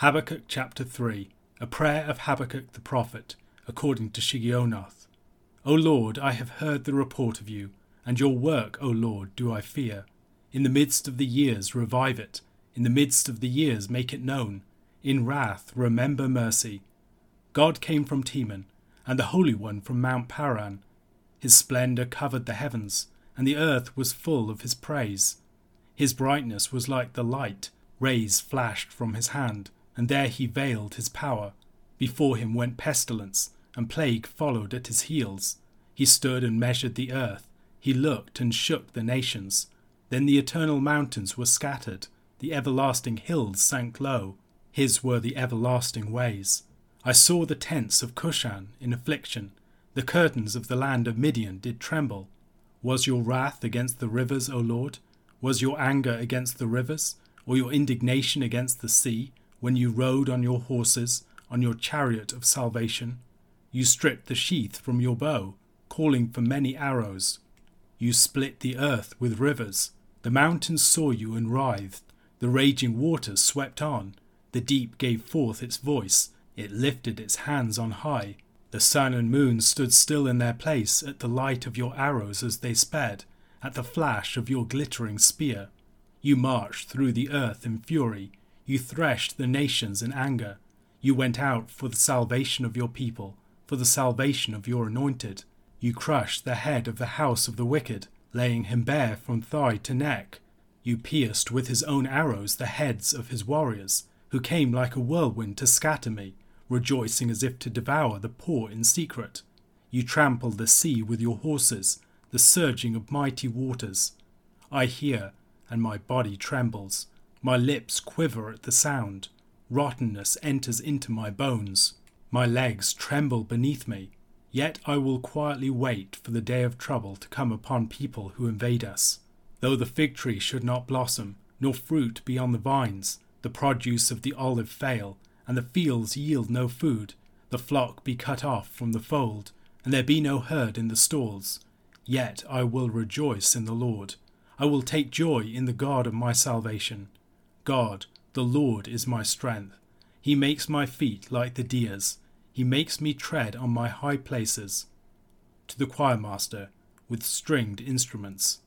Habakkuk chapter 3 A prayer of Habakkuk the prophet, according to Shigionoth. O Lord, I have heard the report of you, and your work, O Lord, do I fear. In the midst of the years revive it, in the midst of the years make it known. In wrath remember mercy. God came from Teman, and the Holy One from Mount Paran. His splendour covered the heavens, and the earth was full of his praise. His brightness was like the light, rays flashed from his hand and there he veiled his power. Before him went pestilence, and plague followed at his heels. He stood and measured the earth, he looked and shook the nations. Then the eternal mountains were scattered, the everlasting hills sank low. His were the everlasting ways. I saw the tents of Cushan in affliction, the curtains of the land of Midian did tremble. Was your wrath against the rivers, O Lord? Was your anger against the rivers, or your indignation against the sea? When you rode on your horses, on your chariot of salvation. You stripped the sheath from your bow, calling for many arrows. You split the earth with rivers. The mountains saw you and writhed. The raging waters swept on. The deep gave forth its voice. It lifted its hands on high. The sun and moon stood still in their place at the light of your arrows as they sped, at the flash of your glittering spear. You marched through the earth in fury. You threshed the nations in anger. You went out for the salvation of your people, for the salvation of your anointed. You crushed the head of the house of the wicked, laying him bare from thigh to neck. You pierced with his own arrows the heads of his warriors, who came like a whirlwind to scatter me, rejoicing as if to devour the poor in secret. You trampled the sea with your horses, the surging of mighty waters. I hear, and my body trembles. My lips quiver at the sound. Rottenness enters into my bones. My legs tremble beneath me. Yet I will quietly wait for the day of trouble to come upon people who invade us. Though the fig tree should not blossom, nor fruit be on the vines, the produce of the olive fail, and the fields yield no food, the flock be cut off from the fold, and there be no herd in the stalls, yet I will rejoice in the Lord. I will take joy in the God of my salvation. God, the Lord, is my strength. He makes my feet like the deer's. He makes me tread on my high places. To the choirmaster, with stringed instruments.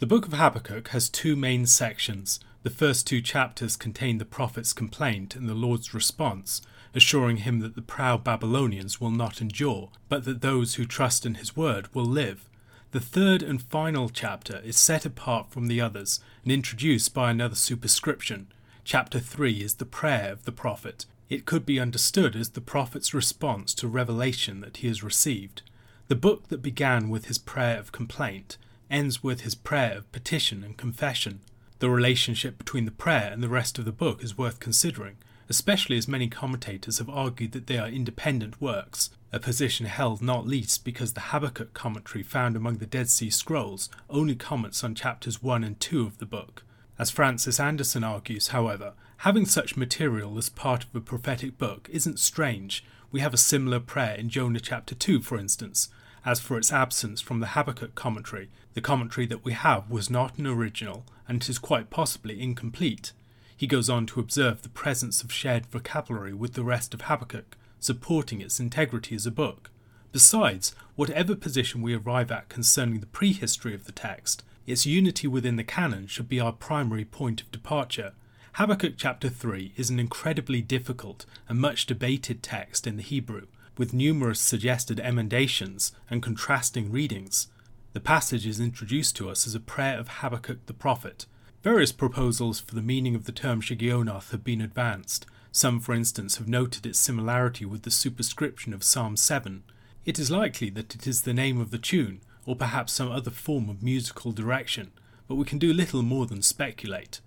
The book of Habakkuk has two main sections. The first two chapters contain the prophet's complaint and the Lord's response, assuring him that the proud Babylonians will not endure, but that those who trust in his word will live. The third and final chapter is set apart from the others and introduced by another superscription. Chapter 3 is the prayer of the prophet. It could be understood as the prophet's response to revelation that he has received. The book that began with his prayer of complaint ends with his prayer of petition and confession. The relationship between the prayer and the rest of the book is worth considering, especially as many commentators have argued that they are independent works, a position held not least because the Habakkuk commentary found among the Dead Sea Scrolls only comments on chapters 1 and 2 of the book. As Francis Andersen argues, however, having such material as part of a prophetic book isn't strange. We have a similar prayer in Jonah chapter 2, for instance. As for its absence from the Habakkuk commentary, the commentary that we have was not an original, and it is quite possibly incomplete. He goes on to observe the presence of shared vocabulary with the rest of Habakkuk, supporting its integrity as a book. Besides, whatever position we arrive at concerning the prehistory of the text, its unity within the canon should be our primary point of departure. Habakkuk chapter 3 is an incredibly difficult and much debated text in the Hebrew, with numerous suggested emendations and contrasting readings. The passage is introduced to us as a prayer of Habakkuk the prophet. Various proposals for the meaning of the term Shigionoth have been advanced, some, for instance, have noted its similarity with the superscription of Psalm 7. It is likely that it is the name of the tune, or perhaps some other form of musical direction, but we can do little more than speculate.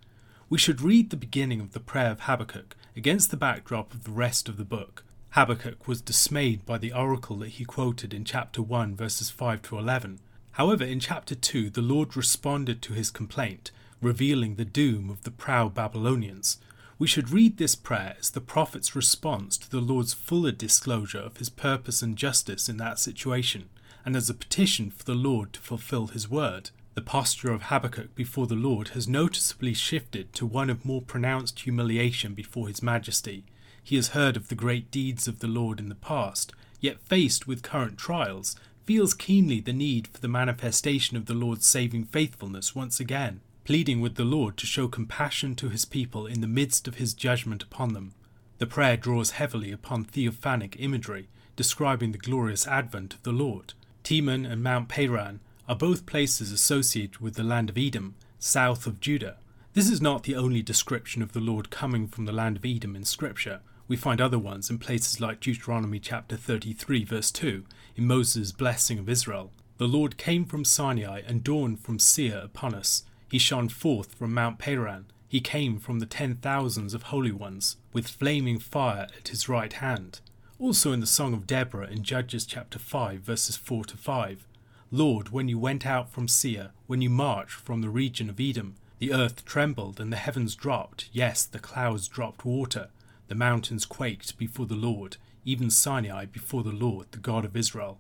We should read the beginning of the prayer of Habakkuk against the backdrop of the rest of the book. Habakkuk was dismayed by the oracle that he quoted in chapter 1, verses 5 to 11. However, in chapter 2, the Lord responded to his complaint, revealing the doom of the proud Babylonians. We should read this prayer as the prophet's response to the Lord's fuller disclosure of his purpose and justice in that situation, and as a petition for the Lord to fulfill his word. The posture of Habakkuk before the Lord has noticeably shifted to one of more pronounced humiliation before His Majesty. He has heard of the great deeds of the Lord in the past, yet faced with current trials, feels keenly the need for the manifestation of the Lord's saving faithfulness once again, pleading with the Lord to show compassion to his people in the midst of his judgment upon them. The prayer draws heavily upon theophanic imagery, describing the glorious advent of the Lord. Teman and Mount Paran are both places associated with the land of Edom, south of Judah. This is not the only description of the Lord coming from the land of Edom in Scripture. We find other ones in places like Deuteronomy chapter 33, verse 2, in Moses' blessing of Israel. The Lord came from Sinai and dawned from Seir upon us. He shone forth from Mount Paran. He came from the ten thousands of holy ones, with flaming fire at his right hand. Also in the Song of Deborah in Judges chapter 5, verses 4 to 5. Lord, when you went out from Seir, when you marched from the region of Edom, the earth trembled and the heavens dropped, yes, the clouds dropped water. The mountains quaked before the Lord, even Sinai before the Lord, the God of Israel.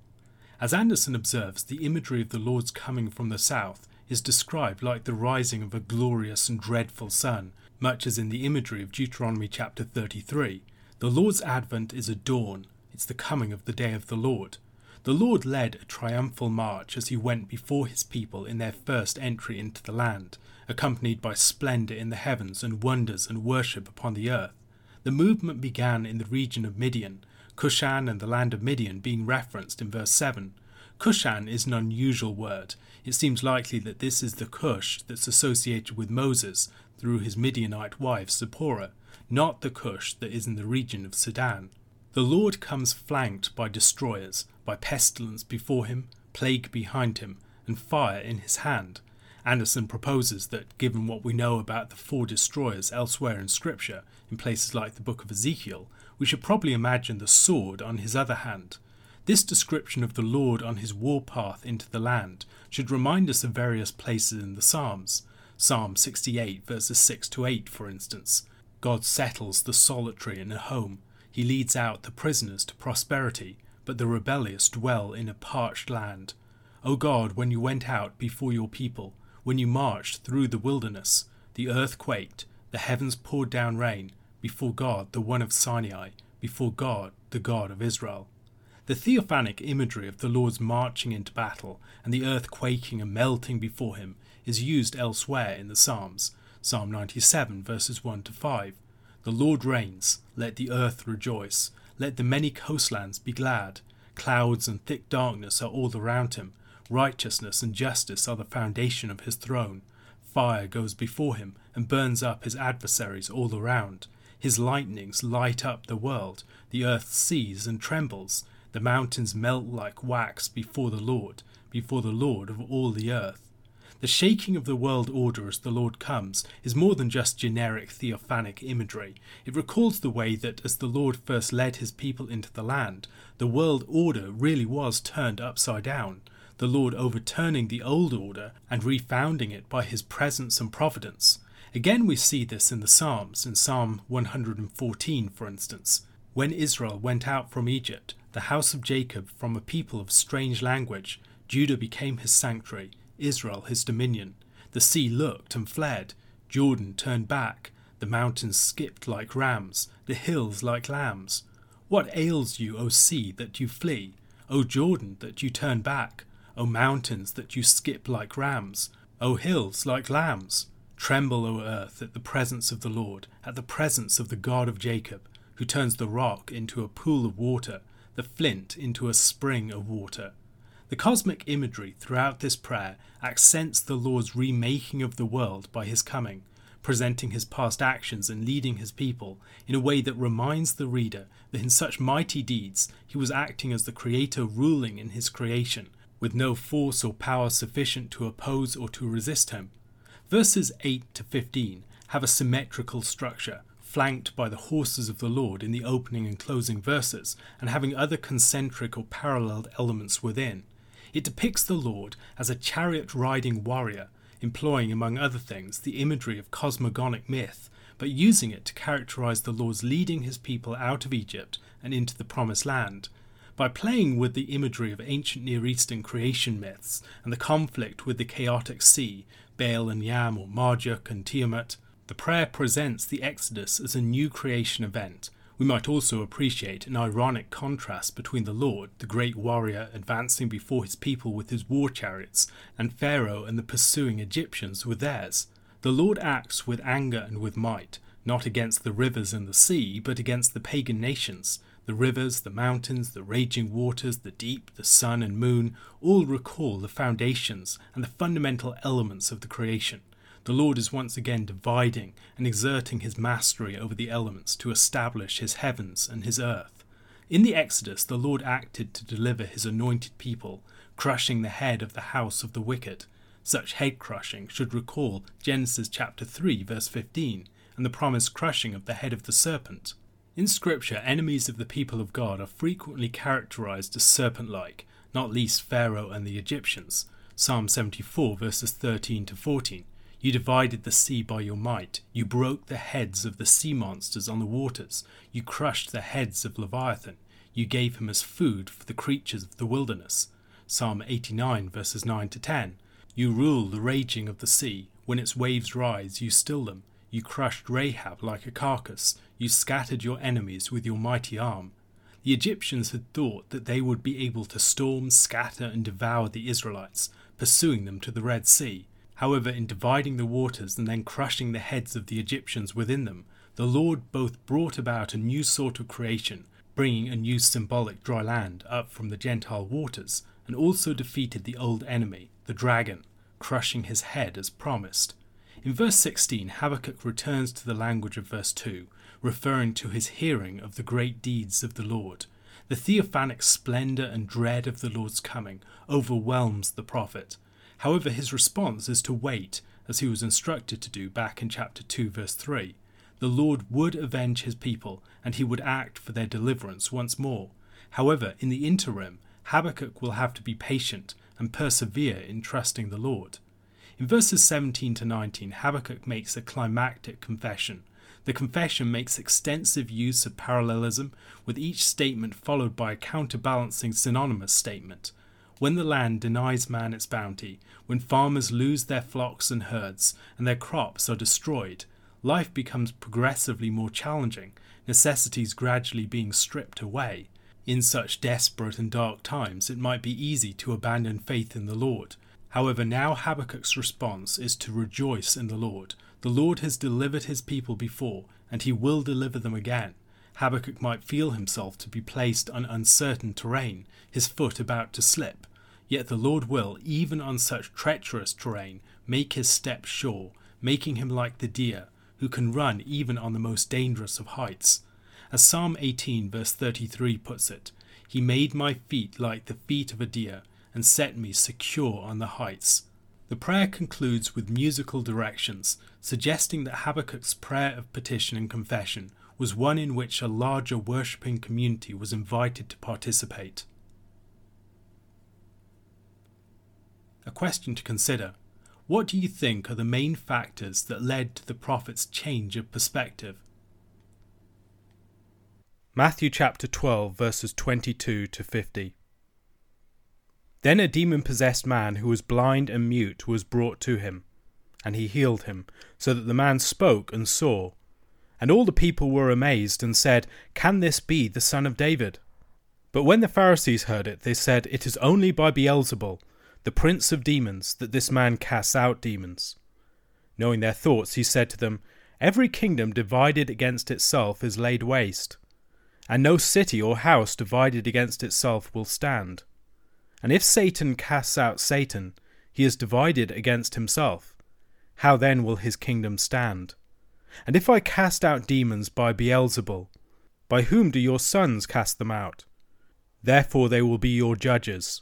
As Andersen observes, the imagery of the Lord's coming from the south is described like the rising of a glorious and dreadful sun, much as in the imagery of Deuteronomy chapter 33. The Lord's advent is a dawn, it's the coming of the day of the Lord. The Lord led a triumphal march as he went before his people in their first entry into the land, accompanied by splendour in the heavens and wonders and worship upon the earth. The movement began in the region of Midian, Cushan and the land of Midian being referenced in verse 7. Cushan is an unusual word. It seems likely that this is the Cush that's associated with Moses through his Midianite wife Zipporah, not the Cush that is in the region of Sudan. The Lord comes flanked by destroyers, by pestilence before him, plague behind him, and fire in his hand. Andersen proposes that, given what we know about the four destroyers elsewhere in Scripture, in places like the book of Ezekiel, we should probably imagine the sword on his other hand. This description of the Lord on his warpath into the land should remind us of various places in the Psalms. Psalm 68, verses 6 to 8, for instance. God settles the solitary in a home. He leads out the prisoners to prosperity, but the rebellious dwell in a parched land. O God, when you went out before your people, when you marched through the wilderness, the earth quaked, the heavens poured down rain, before God, the one of Sinai, before God, the God of Israel. The theophanic imagery of the Lord's marching into battle and the earth quaking and melting before him is used elsewhere in the Psalms. Psalm 97, verses 1 to 5. The Lord reigns, let the earth rejoice, let the many coastlands be glad. Clouds and thick darkness are all around him, Righteousness and justice are the foundation of his throne. Fire goes before him and burns up his adversaries all around. His lightnings light up the world. The earth sees and trembles. The mountains melt like wax before the Lord, before the Lord of all the earth. The shaking of the world order as the Lord comes is more than just generic theophanic imagery. It recalls the way that as the Lord first led his people into the land, the world order really was turned upside down the Lord overturning the old order and refounding it by his presence and providence. Again, we see this in the Psalms, in Psalm 114, for instance. When Israel went out from Egypt, the house of Jacob from a people of strange language, Judah became his sanctuary, Israel his dominion. The sea looked and fled, Jordan turned back, the mountains skipped like rams, the hills like lambs. What ails you, O sea, that you flee? O Jordan, that you turn back? O mountains, that you skip like rams, O hills, like lambs. Tremble, O earth, at the presence of the Lord, at the presence of the God of Jacob, who turns the rock into a pool of water, the flint into a spring of water. The cosmic imagery throughout this prayer accents the Lord's remaking of the world by his coming, presenting his past actions and leading his people in a way that reminds the reader that in such mighty deeds he was acting as the Creator ruling in his creation, with no force or power sufficient to oppose or to resist him. Verses 8 to 15 have a symmetrical structure, flanked by the horses of the Lord in the opening and closing verses, and having other concentric or paralleled elements within. It depicts the Lord as a chariot riding warrior, employing, among other things, the imagery of cosmogonic myth, but using it to characterize the Lord's leading his people out of Egypt and into the Promised Land, By playing with the imagery of ancient Near Eastern creation myths and the conflict with the chaotic sea, Baal and Yam or Marduk and Tiamat, the prayer presents the Exodus as a new creation event. We might also appreciate an ironic contrast between the Lord, the great warrior, advancing before his people with his war chariots, and Pharaoh and the pursuing Egyptians with theirs. The Lord acts with anger and with might, not against the rivers and the sea, but against the pagan nations. The rivers, the mountains, the raging waters, the deep, the sun and moon all recall the foundations and the fundamental elements of the creation. The Lord is once again dividing and exerting his mastery over the elements to establish his heavens and his earth. In the Exodus, the Lord acted to deliver his anointed people, crushing the head of the house of the wicked. Such head crushing should recall Genesis chapter 3 verse 15 and the promised crushing of the head of the serpent. In Scripture, enemies of the people of God are frequently characterized as serpent like, not least Pharaoh and the Egyptians. Psalm 74, verses 13 to 14. You divided the sea by your might. You broke the heads of the sea monsters on the waters. You crushed the heads of Leviathan. You gave him as food for the creatures of the wilderness. Psalm 89, verses 9 to 10. You rule the raging of the sea. When its waves rise, you still them. You crushed Rahab like a carcass. You scattered your enemies with your mighty arm. The Egyptians had thought that they would be able to storm, scatter, and devour the Israelites, pursuing them to the Red Sea. However, in dividing the waters and then crushing the heads of the Egyptians within them, the Lord both brought about a new sort of creation, bringing a new symbolic dry land up from the Gentile waters, and also defeated the old enemy, the dragon, crushing his head as promised. In verse 16, Habakkuk returns to the language of verse 2, referring to his hearing of the great deeds of the Lord. The theophanic splendour and dread of the Lord's coming overwhelms the prophet. However, his response is to wait, as he was instructed to do back in chapter 2, verse 3. The Lord would avenge his people, and he would act for their deliverance once more. However, in the interim, Habakkuk will have to be patient and persevere in trusting the Lord. In verses 17 to 19, Habakkuk makes a climactic confession. The confession makes extensive use of parallelism, with each statement followed by a counterbalancing synonymous statement. When the land denies man its bounty, when farmers lose their flocks and herds, and their crops are destroyed, life becomes progressively more challenging, necessities gradually being stripped away. In such desperate and dark times, it might be easy to abandon faith in the Lord, However, now Habakkuk's response is to rejoice in the Lord. The Lord has delivered his people before, and he will deliver them again. Habakkuk might feel himself to be placed on uncertain terrain, his foot about to slip. Yet the Lord will, even on such treacherous terrain, make his steps sure, making him like the deer, who can run even on the most dangerous of heights. As Psalm 18, verse 33 puts it, He made my feet like the feet of a deer and set me secure on the heights. The prayer concludes with musical directions, suggesting that Habakkuk's prayer of petition and confession was one in which a larger worshipping community was invited to participate. A question to consider What do you think are the main factors that led to the prophet's change of perspective? Matthew chapter 12, verses 22 to 50. Then a demon possessed man who was blind and mute was brought to him, and he healed him, so that the man spoke and saw. And all the people were amazed and said, Can this be the son of David? But when the Pharisees heard it, they said, It is only by Beelzebul, the prince of demons, that this man casts out demons. Knowing their thoughts, he said to them, Every kingdom divided against itself is laid waste, and no city or house divided against itself will stand. And if Satan casts out Satan, he is divided against himself. How then will his kingdom stand? And if I cast out demons by Beelzebul, by whom do your sons cast them out? Therefore they will be your judges.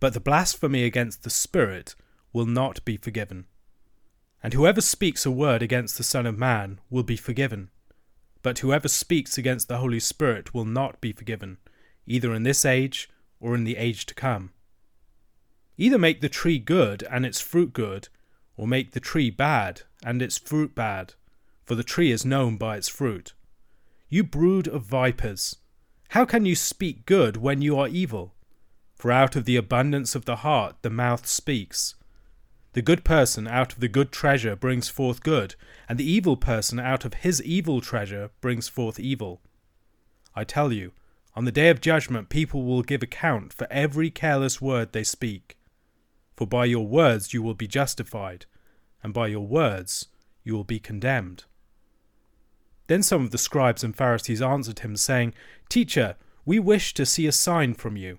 but the blasphemy against the Spirit will not be forgiven. And whoever speaks a word against the Son of Man will be forgiven, but whoever speaks against the Holy Spirit will not be forgiven, either in this age or in the age to come. Either make the tree good and its fruit good, or make the tree bad and its fruit bad, for the tree is known by its fruit. You brood of vipers, how can you speak good when you are evil? For out of the abundance of the heart the mouth speaks. The good person out of the good treasure brings forth good, and the evil person out of his evil treasure brings forth evil. I tell you, on the day of judgment people will give account for every careless word they speak. For by your words you will be justified, and by your words you will be condemned. Then some of the scribes and Pharisees answered him, saying, Teacher, we wish to see a sign from you.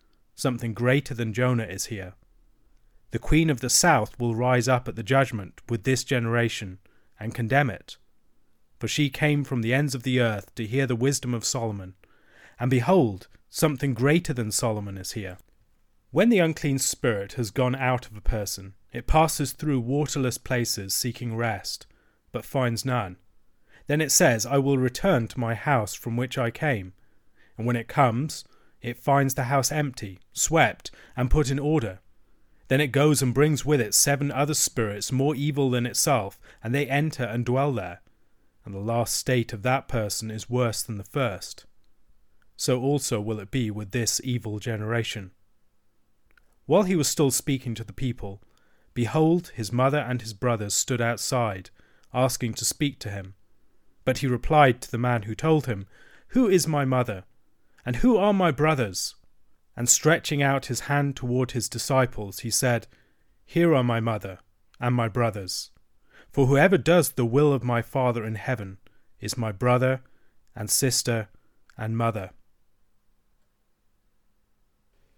something greater than Jonah is here. The queen of the south will rise up at the judgment with this generation, and condemn it. For she came from the ends of the earth to hear the wisdom of Solomon, and behold, something greater than Solomon is here. When the unclean spirit has gone out of a person, it passes through waterless places seeking rest, but finds none. Then it says, I will return to my house from which I came. And when it comes, it finds the house empty, swept, and put in order. Then it goes and brings with it seven other spirits more evil than itself, and they enter and dwell there. And the last state of that person is worse than the first. So also will it be with this evil generation. While he was still speaking to the people, behold, his mother and his brothers stood outside, asking to speak to him. But he replied to the man who told him, Who is my mother? And who are my brothers? And stretching out his hand toward his disciples, he said, Here are my mother and my brothers. For whoever does the will of my Father in heaven is my brother and sister and mother.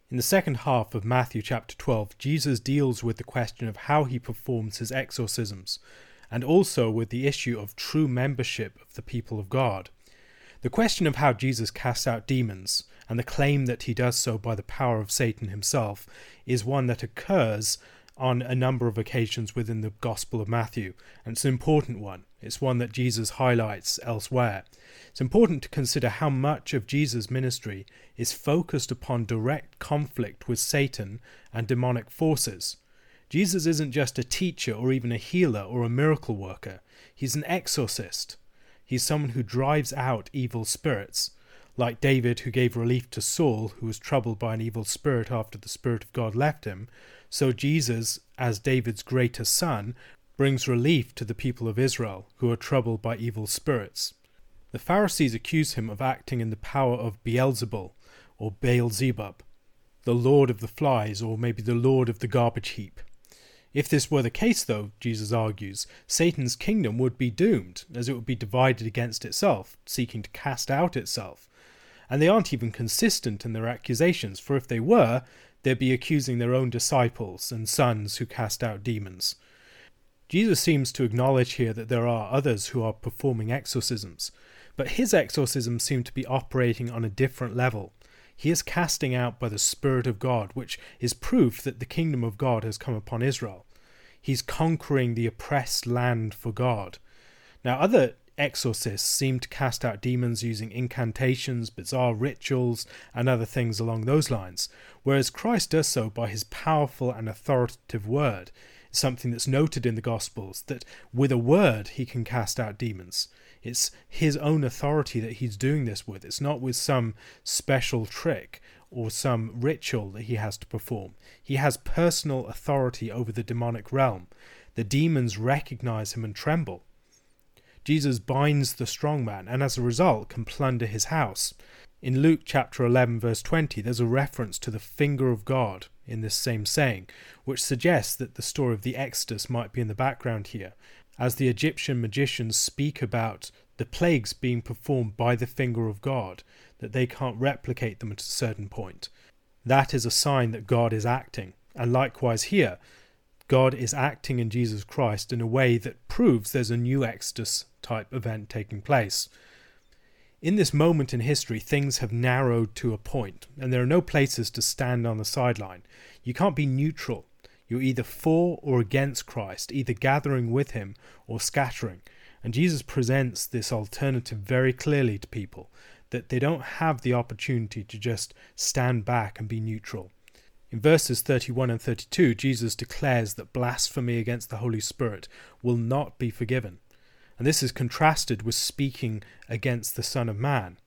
In the second half of Matthew chapter 12, Jesus deals with the question of how he performs his exorcisms, and also with the issue of true membership of the people of God. The question of how Jesus casts out demons, and the claim that he does so by the power of Satan himself, is one that occurs on a number of occasions within the Gospel of Matthew, and it's an important one. It's one that Jesus highlights elsewhere. It's important to consider how much of Jesus' ministry is focused upon direct conflict with Satan and demonic forces. Jesus isn't just a teacher or even a healer or a miracle worker, he's an exorcist. He's someone who drives out evil spirits, like David, who gave relief to Saul, who was troubled by an evil spirit after the Spirit of God left him. So Jesus, as David's greater son, brings relief to the people of Israel, who are troubled by evil spirits. The Pharisees accuse him of acting in the power of Beelzebul, or Beelzebub, the lord of the flies, or maybe the lord of the garbage heap. If this were the case, though, Jesus argues, Satan's kingdom would be doomed, as it would be divided against itself, seeking to cast out itself. And they aren't even consistent in their accusations, for if they were, they'd be accusing their own disciples and sons who cast out demons. Jesus seems to acknowledge here that there are others who are performing exorcisms, but his exorcisms seem to be operating on a different level. He is casting out by the Spirit of God, which is proof that the kingdom of God has come upon Israel. He's conquering the oppressed land for God. Now, other exorcists seem to cast out demons using incantations, bizarre rituals, and other things along those lines, whereas Christ does so by his powerful and authoritative word. Something that's noted in the Gospels that with a word he can cast out demons. It's his own authority that he's doing this with. It's not with some special trick or some ritual that he has to perform. He has personal authority over the demonic realm. The demons recognize him and tremble. Jesus binds the strong man and as a result can plunder his house. In Luke chapter 11, verse 20, there's a reference to the finger of God in this same saying, which suggests that the story of the Exodus might be in the background here, as the Egyptian magicians speak about the plagues being performed by the finger of God, that they can't replicate them at a certain point. That is a sign that God is acting. And likewise here, God is acting in Jesus Christ in a way that proves there's a new Exodus type event taking place. In this moment in history, things have narrowed to a point, and there are no places to stand on the sideline. You can't be neutral. You're either for or against Christ, either gathering with him or scattering. And Jesus presents this alternative very clearly to people that they don't have the opportunity to just stand back and be neutral. In verses 31 and 32, Jesus declares that blasphemy against the Holy Spirit will not be forgiven. And this is contrasted with speaking against the Son of Man.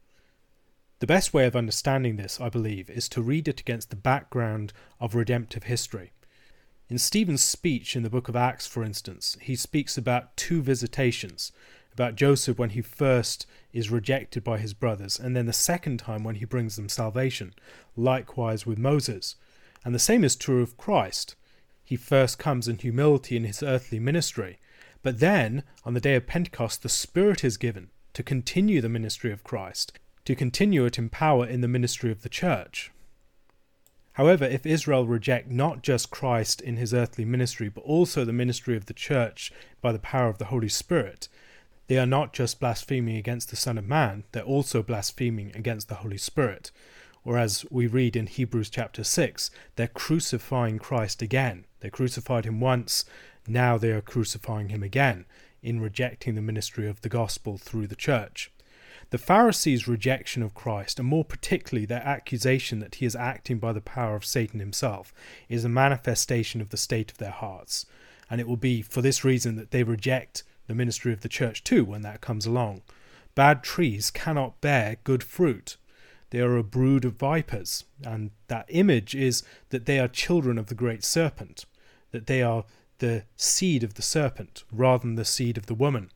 The best way of understanding this, I believe, is to read it against the background of redemptive history. In Stephen's speech in the book of Acts, for instance, he speaks about two visitations about Joseph when he first is rejected by his brothers, and then the second time when he brings them salvation, likewise with Moses. And the same is true of Christ. He first comes in humility in his earthly ministry, but then, on the day of Pentecost, the Spirit is given to continue the ministry of Christ, to continue it in power in the ministry of the church. However, if Israel reject not just Christ in his earthly ministry, but also the ministry of the church by the power of the Holy Spirit, they are not just blaspheming against the Son of Man, they're also blaspheming against the Holy Spirit. Or as we read in Hebrews chapter 6, they're crucifying Christ again. They crucified him once, now they are crucifying him again in rejecting the ministry of the gospel through the church. The Pharisees' rejection of Christ, and more particularly their accusation that he is acting by the power of Satan himself, is a manifestation of the state of their hearts. And it will be for this reason that they reject the ministry of the church too when that comes along. Bad trees cannot bear good fruit. They are a brood of vipers, and that image is that they are children of the great serpent, that they are the seed of the serpent rather than the seed of the woman.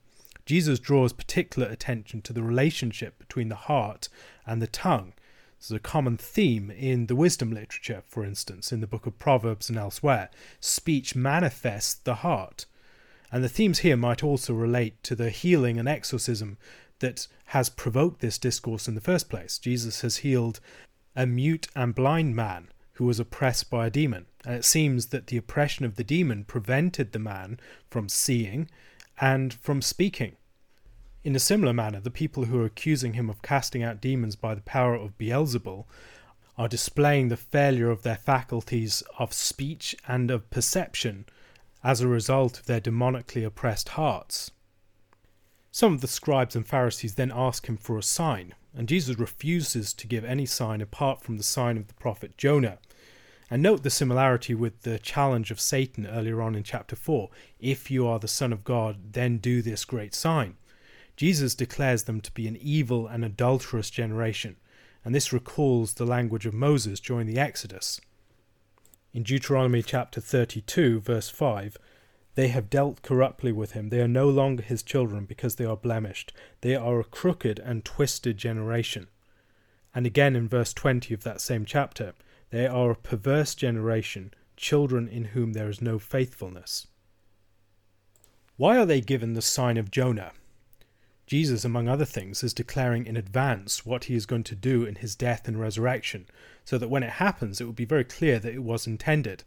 Jesus draws particular attention to the relationship between the heart and the tongue. This is a common theme in the wisdom literature, for instance, in the book of Proverbs and elsewhere. Speech manifests the heart. And the themes here might also relate to the healing and exorcism that has provoked this discourse in the first place. Jesus has healed a mute and blind man who was oppressed by a demon. And it seems that the oppression of the demon prevented the man from seeing and from speaking. In a similar manner, the people who are accusing him of casting out demons by the power of Beelzebul are displaying the failure of their faculties of speech and of perception as a result of their demonically oppressed hearts. Some of the scribes and Pharisees then ask him for a sign, and Jesus refuses to give any sign apart from the sign of the prophet Jonah. And note the similarity with the challenge of Satan earlier on in chapter 4 If you are the Son of God, then do this great sign. Jesus declares them to be an evil and adulterous generation, and this recalls the language of Moses during the Exodus. In Deuteronomy chapter 32, verse 5, they have dealt corruptly with him. They are no longer his children because they are blemished. They are a crooked and twisted generation. And again in verse 20 of that same chapter, they are a perverse generation, children in whom there is no faithfulness. Why are they given the sign of Jonah? Jesus, among other things, is declaring in advance what he is going to do in his death and resurrection, so that when it happens, it will be very clear that it was intended.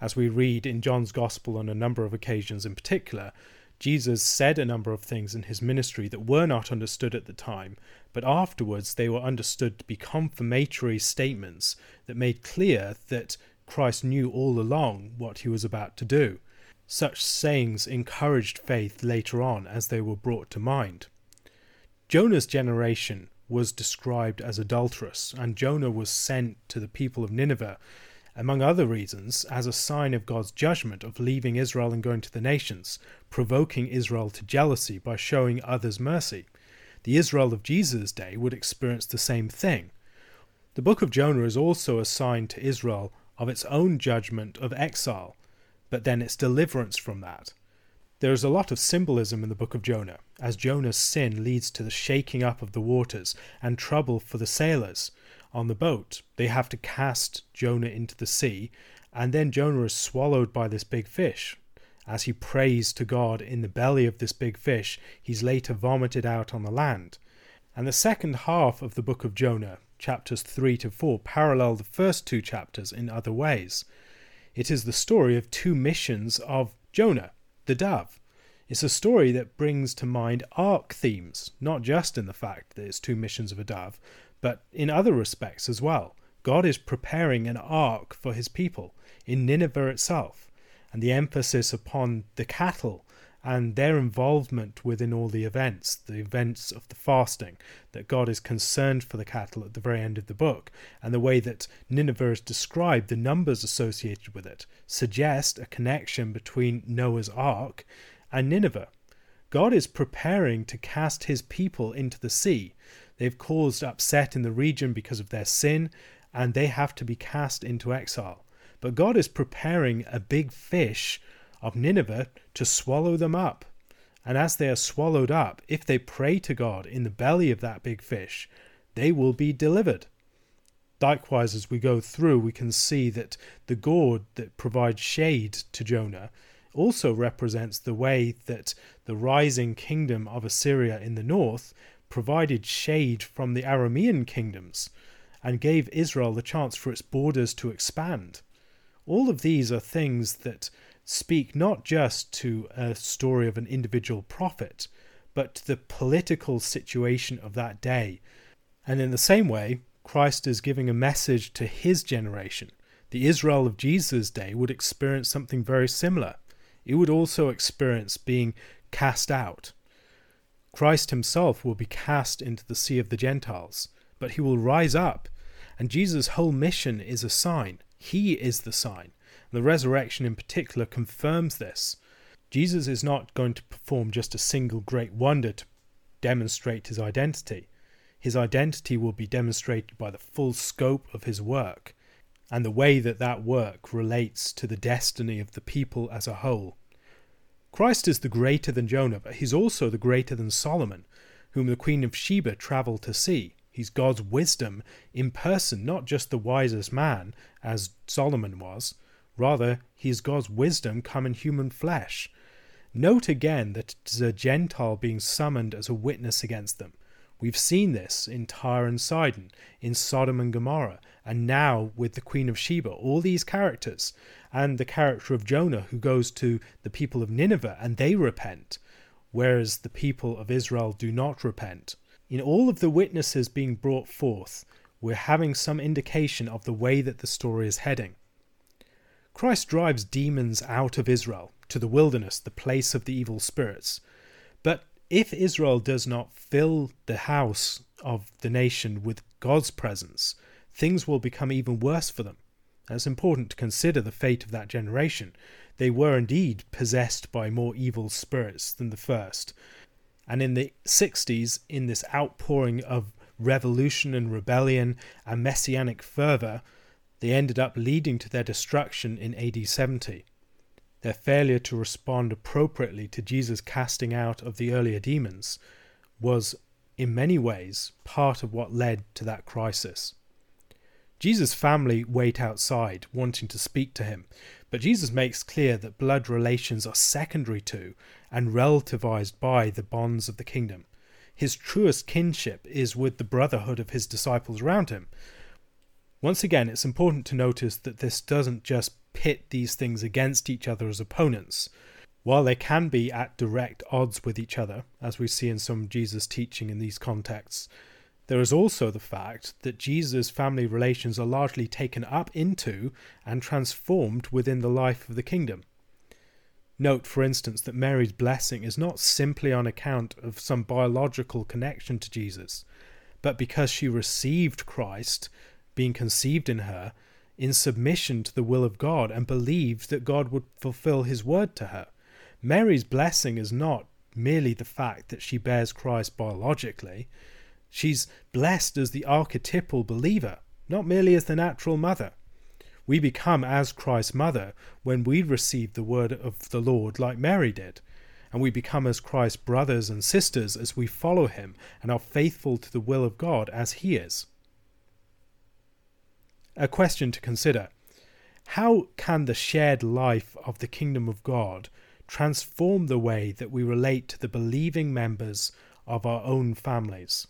As we read in John's Gospel on a number of occasions in particular, Jesus said a number of things in his ministry that were not understood at the time, but afterwards they were understood to be confirmatory statements that made clear that Christ knew all along what he was about to do. Such sayings encouraged faith later on as they were brought to mind. Jonah's generation was described as adulterous, and Jonah was sent to the people of Nineveh, among other reasons, as a sign of God's judgment of leaving Israel and going to the nations, provoking Israel to jealousy by showing others mercy. The Israel of Jesus' day would experience the same thing. The book of Jonah is also a sign to Israel of its own judgment of exile, but then its deliverance from that. There is a lot of symbolism in the book of Jonah, as Jonah's sin leads to the shaking up of the waters and trouble for the sailors on the boat. They have to cast Jonah into the sea, and then Jonah is swallowed by this big fish. As he prays to God in the belly of this big fish, he's later vomited out on the land. And the second half of the book of Jonah, chapters 3 to 4, parallel the first two chapters in other ways. It is the story of two missions of Jonah, the dove. It's a story that brings to mind ark themes, not just in the fact that it's two missions of a dove, but in other respects as well. God is preparing an ark for his people in Nineveh itself, and the emphasis upon the cattle and their involvement within all the events, the events of the fasting, that God is concerned for the cattle at the very end of the book, and the way that Nineveh is described, the numbers associated with it, suggest a connection between Noah's ark and Nineveh. God is preparing to cast his people into the sea. They've caused upset in the region because of their sin, and they have to be cast into exile. But God is preparing a big fish of Nineveh to swallow them up. And as they are swallowed up, if they pray to God in the belly of that big fish, they will be delivered. Likewise, as we go through, we can see that the gourd that provides shade to Jonah also represents the way that the rising kingdom of Assyria in the north provided shade from the Aramean kingdoms and gave Israel the chance for its borders to expand. All of these are things that speak not just to a story of an individual prophet, but to the political situation of that day. And in the same way, Christ is giving a message to his generation. The Israel of Jesus' day would experience something very similar. It would also experience being cast out. Christ himself will be cast into the sea of the Gentiles, but he will rise up, and Jesus' whole mission is a sign. He is the sign. The resurrection, in particular, confirms this. Jesus is not going to perform just a single great wonder to demonstrate his identity. His identity will be demonstrated by the full scope of his work and the way that that work relates to the destiny of the people as a whole. Christ is the greater than Jonah, but he's also the greater than Solomon, whom the Queen of Sheba travelled to see. He's God's wisdom in person, not just the wisest man, as Solomon was, Rather, he is God's wisdom come in human flesh. Note again that it is a Gentile being summoned as a witness against them. We've seen this in Tyre and Sidon, in Sodom and Gomorrah, and now with the Queen of Sheba. All these characters, and the character of Jonah who goes to the people of Nineveh and they repent, whereas the people of Israel do not repent. In all of the witnesses being brought forth, we're having some indication of the way that the story is heading. Christ drives demons out of Israel to the wilderness, the place of the evil spirits. But if Israel does not fill the house of the nation with God's presence, things will become even worse for them. it's important to consider the fate of that generation. They were indeed possessed by more evil spirits than the first. And in the 60s, in this outpouring of revolution and rebellion and messianic fervour, they ended up leading to their destruction in AD 70. Their failure to respond appropriately to Jesus' casting out of the earlier demons was, in many ways, part of what led to that crisis. Jesus' family wait outside, wanting to speak to him, but Jesus makes clear that blood relations are secondary to and relativized by the bonds of the kingdom. His truest kinship is with the brotherhood of his disciples around him, once again, it's important to notice that this doesn't just pit these things against each other as opponents. While they can be at direct odds with each other, as we see in some Jesus teaching in these contexts, there is also the fact that Jesus' family relations are largely taken up into and transformed within the life of the kingdom. Note, for instance, that Mary's blessing is not simply on account of some biological connection to Jesus, but because she received Christ being conceived in her in submission to the will of God and believed that God would fulfill his word to her. Mary's blessing is not merely the fact that she bears Christ biologically. She's blessed as the archetypal believer, not merely as the natural mother. We become as Christ's mother when we receive the word of the Lord like Mary did. and we become as Christ's brothers and sisters as we follow him and are faithful to the will of God as he is. A question to consider How can the shared life of the kingdom of God transform the way that we relate to the believing members of our own families?